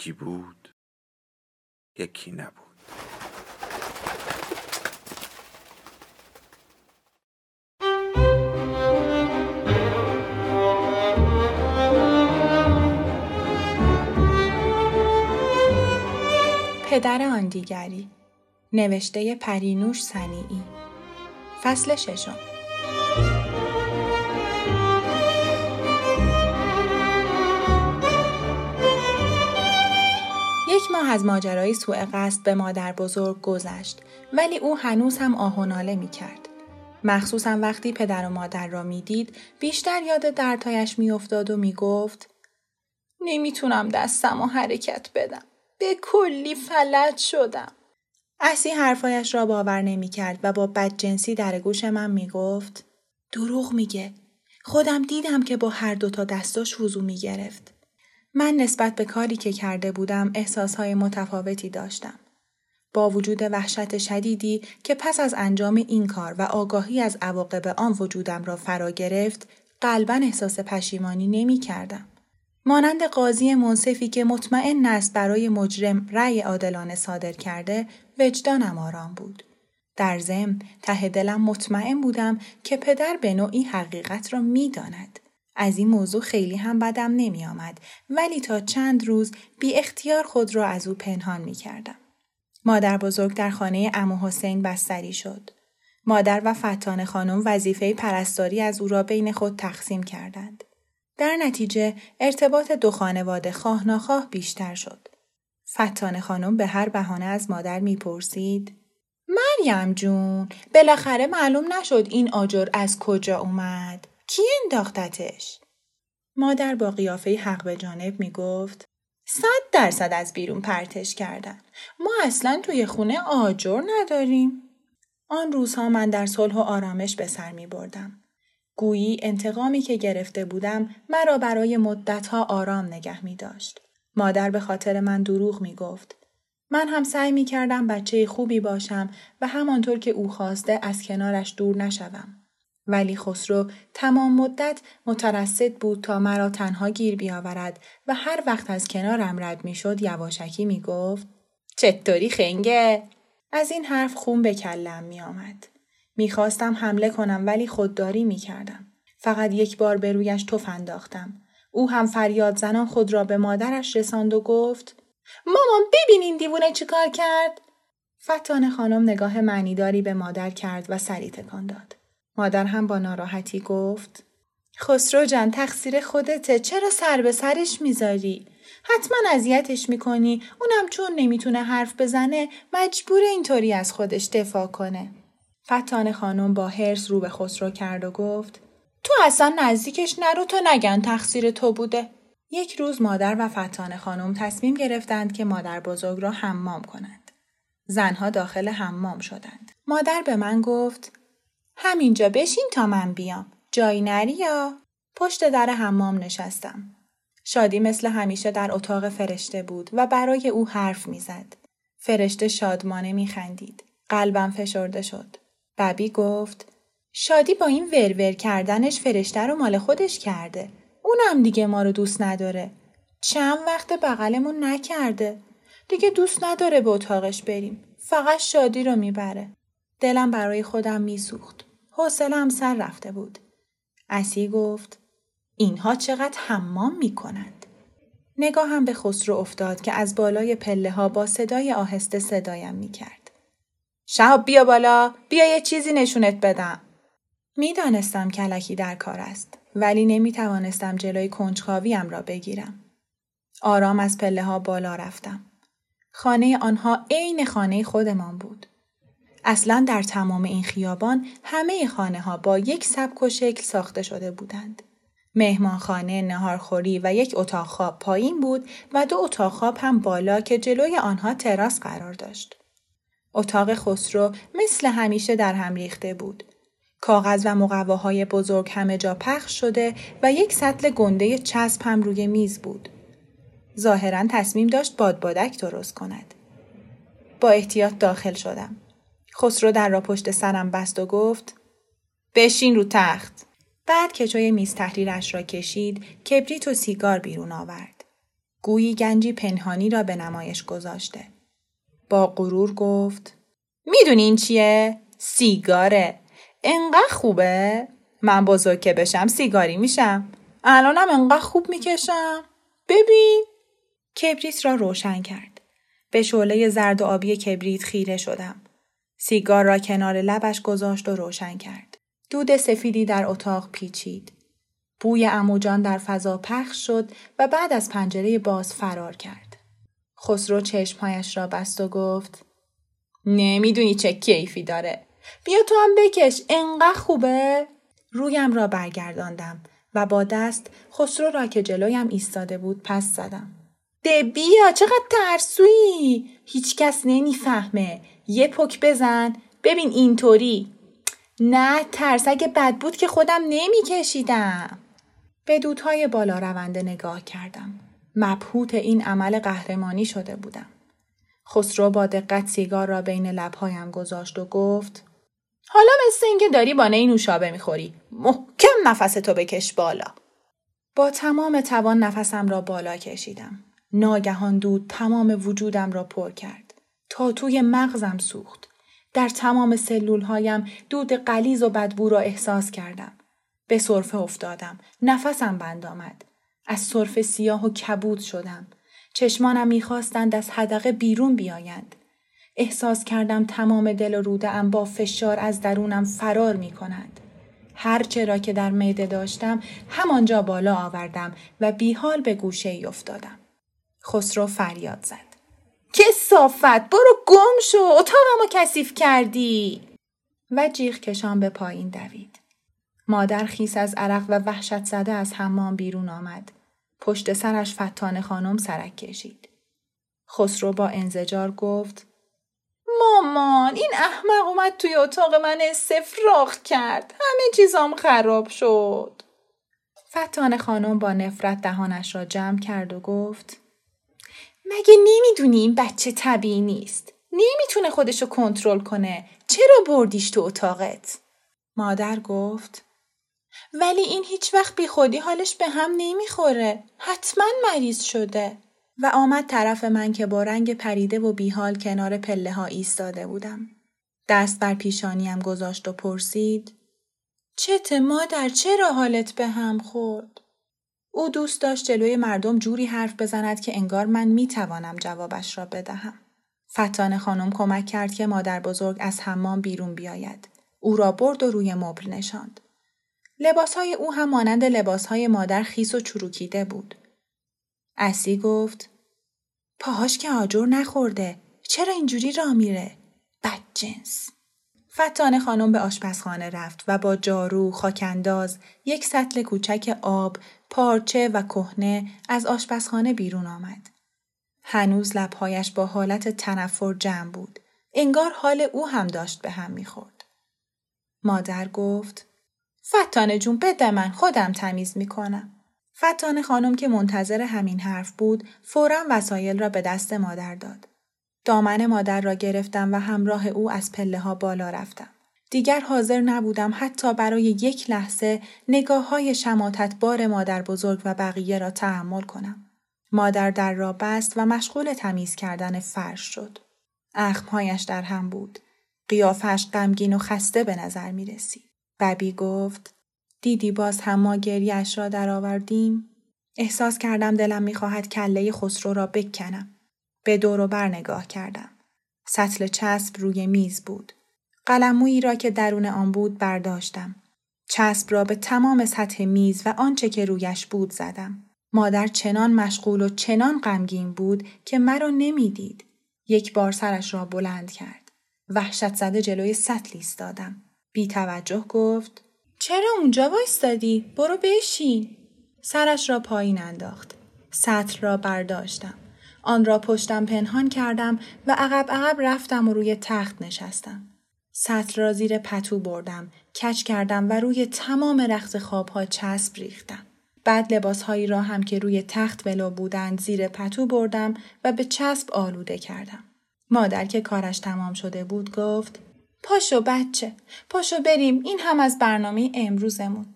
یکی بود یکی نبود. پدر آن دیگری نوشته پرینوش سنیعی فصل ششم. ماه از ماجرای سوء قصد به مادر بزرگ گذشت ولی او هنوز هم آه می کرد. مخصوصا وقتی پدر و مادر را می‌دید بیشتر یاد دردهایش میافتاد و می‌گفت نمی‌تونم دستم و حرکت بدم. به کلی فلج شدم. اسی حرفایش را باور نمی‌کرد و با بدجنسی در گوش من می‌گفت دروغ میگه. خودم دیدم که با هر دوتا دستاش وضو می‌گرفت. من نسبت به کاری که کرده بودم احساسهای متفاوتی داشتم. با وجود وحشت شدیدی که پس از انجام این کار و آگاهی از عواقب آن وجودم را فرا گرفت، قلبا احساس پشیمانی نمی کردم. مانند قاضی منصفی که مطمئن است برای مجرم رأی عادلانه صادر کرده، وجدانم آرام بود. در ضمن ته دلم مطمئن بودم که پدر به نوعی حقیقت را می‌داند. از این موضوع خیلی هم بدم نمی آمد ولی تا چند روز بی اختیار خود را از او پنهان می کردم. مادر بزرگ در خانه امو حسین بستری شد. مادر و فتان خانم وظیفه پرستاری از او را بین خود تقسیم کردند. در نتیجه ارتباط دو خانواده خواه ناخواه بیشتر شد. فتان خانم به هر بهانه از مادر می‌پرسید مریم جون بالاخره معلوم نشد این آجر از کجا اومد کی انداختتش؟ مادر با قیافه حق به جانب می گفت صد درصد از بیرون پرتش کردن. ما اصلا توی خونه آجر نداریم. آن روزها من در صلح و آرامش به سر می بردم. گویی انتقامی که گرفته بودم مرا برای مدتها آرام نگه می داشت. مادر به خاطر من دروغ می گفت. من هم سعی می کردم بچه خوبی باشم و همانطور که او خواسته از کنارش دور نشوم. ولی خسرو تمام مدت مترصد بود تا مرا تنها گیر بیاورد و هر وقت از کنارم رد می شد یواشکی می گفت چطوری خنگه؟ از این حرف خون به کلم می آمد. می خواستم حمله کنم ولی خودداری می کردم. فقط یک بار به رویش تف انداختم. او هم فریاد زنان خود را به مادرش رساند و گفت مامان ببین این دیوونه چیکار کرد؟ فتان خانم نگاه معنیداری به مادر کرد و سری تکان داد. مادر هم با ناراحتی گفت خسرو جان تقصیر خودته چرا سر به سرش می‌ذاری؟ حتما اذیتش می‌کنی اونم چون نمی‌تونه حرف بزنه مجبور اینطوری از خودش دفاع کنه. فتان خانم با هرس رو به خسرو کرد و گفت تو اصلا نزدیکش نرو تا نگن تقصیر تو بوده. یک روز مادر و فتان خانم تصمیم گرفتند که مادر بزرگ را حمام کنند. زنها داخل حمام شدند. مادر به من گفت همینجا بشین تا من بیام. جایی نری یا؟ پشت در حمام نشستم. شادی مثل همیشه در اتاق فرشته بود و برای او حرف می‌زد. فرشته شادمانه میخندید. قلبم فشرده شد. ببی گفت شادی با این ورور کردنش فرشته رو مال خودش کرده. اونم دیگه ما رو دوست نداره. چند وقت بغلمون نکرده. دیگه دوست نداره به اتاقش بریم. فقط شادی رو می‌بره. دلم برای خودم میسوخت. حوصلم سر رفته بود. اسی گفت اینها چقدر حمام می کنند. نگاهم به خسرو افتاد که از بالای پله ها با صدای آهسته صدایم می کرد. شهاب بیا بالا بیا یه چیزی نشونت بدم. می‌دانستم کلکی در کار است ولی نمی توانستم جلوی کنجکاویم را بگیرم. آرام از پله ها بالا رفتم. خانه آنها عین خانه خودمان بود. اصلا در تمام این خیابان همه خانه ها با یک سبک و شکل ساخته شده بودند. مهمانخانه، نهارخوری و یک اتاق خواب پایین بود و دو اتاق خواب هم بالا که جلوی آنها تراس قرار داشت. اتاق خسرو مثل همیشه در هم ریخته بود. کاغذ و مقواهای بزرگ همه جا پخش شده و یک سطل گنده چسب هم روی میز بود. ظاهرا تصمیم داشت بادبادک درست کند. با احتیاط داخل شدم. خسرو در را پشت سرم بست و گفت بشین رو تخت. بعد که جای میز تحریرش را کشید کبریت و سیگار بیرون آورد. گویی گنجی پنهانی را به نمایش گذاشته. با غرور گفت می‌دونی این چیه؟ سیگاره. انقدر خوبه؟ من بزرگ که بشم سیگاری میشم. الانم انقدر خوب می‌کشم. ببین. کبریت را روشن کرد. به شعله زرد و آبی کبریت خیره شدم. سیگار را کنار لبش گذاشت و روشن کرد. دود سفیدی در اتاق پیچید. بوی اموجان در فضا پخش شد و بعد از پنجره باز فرار کرد. خسرو چشمهایش را بست و گفت نمی‌دونی چه کیفی داره. بیا تو هم بکش انقدر خوبه؟ رویم را برگرداندم و با دست خسرو را که جلویم ایستاده بود پس زدم. ده بیا چقدر ترسویی هیچکس نمی‌فهمه یه پک بزن. ببین اینطوری. نه ترس. اگه بد بود که خودم نمیکشیدم. به دودهای بالا رونده نگاه کردم. مبهوت این عمل قهرمانی شده بودم. خسرو با دقت سیگار را بین لبهایم گذاشت و گفت حالا مثل اینکه داری با نی نوشابه می‌خوری. محکم نفستو بکش بالا. با تمام توان نفسم را بالا کشیدم. ناگهان دود تمام وجودم را پر کرد. تا توی مغزم سوخت در تمام سلول هایم دود قلیز و بدبو را احساس کردم. به صرفه افتادم. نفسم بند آمد. از صرفه سیاه و کبود شدم. چشمانم می‌خواستند از حدقه بیرون بیایند. احساس کردم تمام دل و روده ام با فشار از درونم فرار می کند. هر را که در میده داشتم همانجا بالا آوردم و بیحال به گوشه ای افتادم. خسرو فریاد زد. که صافت برو گم شو اتاقمو کثیف کردی. و جیغ کشان به پایین دوید. مادر خیس از عرق و وحشت زده از حمام بیرون آمد. پشت سرش فتان خانم سرک کشید. خسرو با انزجار گفت مامان این احمق اومد توی اتاق من سفراخ کرد. همه چیزام خراب شد. فتان خانم با نفرت دهانش را جمع کرد و گفت مگه نمی‌دونی این بچه طبیعی نیست؟ نمی‌تونه خودشو کنترل کنه. چرا بردیش تو اتاقت؟ مادر گفت ولی این هیچ وقت بی خودی حالش به هم نمی‌خوره. حتما مریض شده. و آمد طرف من که با رنگ پریده و بیحال کنار پله ها ایستاده بودم. دست بر پیشانیم گذاشت و پرسید چته مادر چرا حالت به هم خورد؟ او دوست داشت جلوی مردم جوری حرف بزند که انگار من می توانم جوابش را بدهم. فتان خانم کمک کرد که مادر بزرگ از حمام بیرون بیاید. او را برد و روی مبل نشاند. لباسهای او هم مانند لباسهای مادر خیس و چروکیده بود. اسی گفت پاهاش که آجر نخورده. چرا اینجوری را میره؟ بد جنس. فتان خانم به آشپزخانه رفت و با جارو، خاکنداز، یک سطل کوچک آب، پارچه و کهنه از آشپزخانه بیرون آمد. هنوز لبهایش با حالت تنفر جمع بود. انگار حال او هم داشت به هم می‌خورد. مادر گفت فتانه جون بده من خودم تمیز می‌کنم. فتانه خانم که منتظر همین حرف بود فورا وسایل را به دست مادر داد. دامن مادر را گرفتم و همراه او از پله ها بالا رفتم. دیگر حاضر نبودم حتی برای یک لحظه نگاه های شماتت بار مادر بزرگ و بقیه را تحمل کنم. مادر در را بست و مشغول تمیز کردن فرش شد. اخمهایش در هم بود. قیافش غمگین و خسته به نظر می رسید. ببی گفت دیدی باز هم ما گریش را درآوردیم. احساس کردم دلم می‌خواهد کله خسرو را بکنم. به دور و بر نگاه کردم. سطل چسب روی میز بود. قلمویی را که درون آن بود برداشتم. چسب را به تمام سطح میز و آنچه که رویش بود زدم. مادر چنان مشغول و چنان غمگین بود که مرا نمی‌دید. یک بار سرش را بلند کرد. وحشت زده جلوی سطل ایستادم. بی توجه گفت چرا اونجا وایستادی؟ برو بشین. سرش را پایین انداخت. سطر را برداشتم. آن را پشتم پنهان کردم و عقب عقب رفتم و روی تخت نشستم. سطر را زیر پتو بردم، کچ کردم و روی تمام رخت خوابها چسب ریختم. بعد لباسهایی را هم که روی تخت ولو بودند زیر پتو بردم و به چسب آلوده کردم. مادر که کارش تمام شده بود گفت پاشو بچه پاشو بریم این هم از برنامه امروزمون.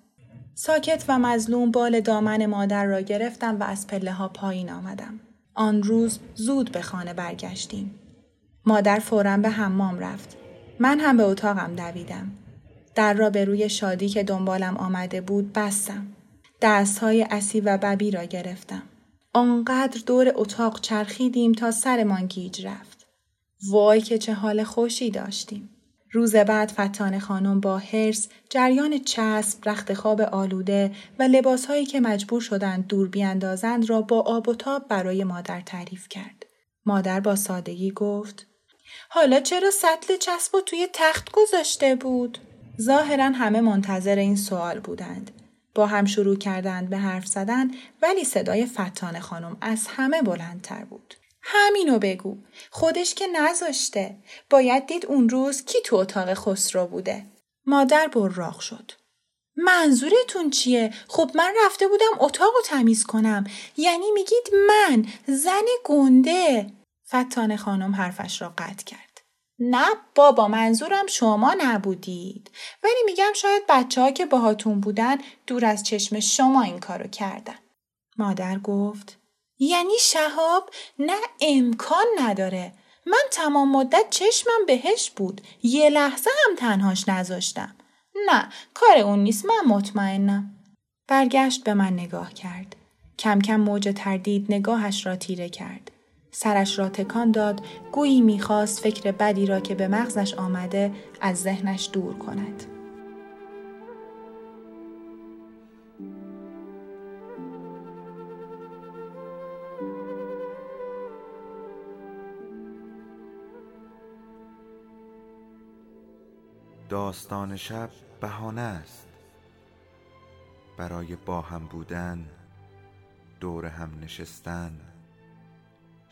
ساکت و مظلوم بال دامن مادر را گرفتم و از پله ها پایین آمدم. آن روز زود به خانه برگشتیم. مادر فورا به حمام رفت. من هم به اتاقم دویدم. در را به روی شادی که دنبالم آمده بود بستم. دست های اسی و ببی را گرفتم. آنقدر دور اتاق چرخیدیم تا سرمان گیج رفت. وای که چه حال خوشی داشتیم. روز بعد فتان خانم با هرس جریان چسب رخت خواب آلوده و لباسهایی که مجبور شدند دور بیاندازند را با آب و تاب برای مادر تعریف کرد. مادر با سادگی گفت حالا چرا سطل چسب و توی تخت گذاشته بود؟ ظاهرا همه منتظر این سوال بودند. با هم شروع کردند به حرف زدن ولی صدای فتان خانم از همه بلندتر بود. همینو بگو. خودش که نذاشته. باید دید اون روز کی تو اتاق خسرو بوده. مادر براق شد. منظورتون چیه؟ خب من رفته بودم اتاق تمیز کنم. یعنی میگید من زن گنده. فتان خانم حرفش را قطع کرد. نه بابا منظورم شما نبودید. ولی میگم شاید بچه ها که باهاتون بودن دور از چشم شما این کارو کردن. مادر گفت یعنی شهاب نه امکان نداره. من تمام مدت چشمم بهش بود. یه لحظه هم تنهاش نذاشتم. نه کار اون نیست. من مطمئنم. برگشت به من نگاه کرد. کم کم موج تردید نگاهش را تیره کرد. سرش را تکان داد گویی می‌خواست فکر بدی را که به مغزش آمده از ذهنش دور کند. داستان شب بهانه است برای با هم بودن دور هم نشستن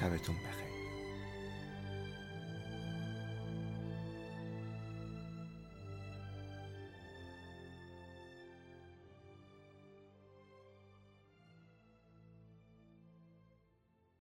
شبتون بخیر.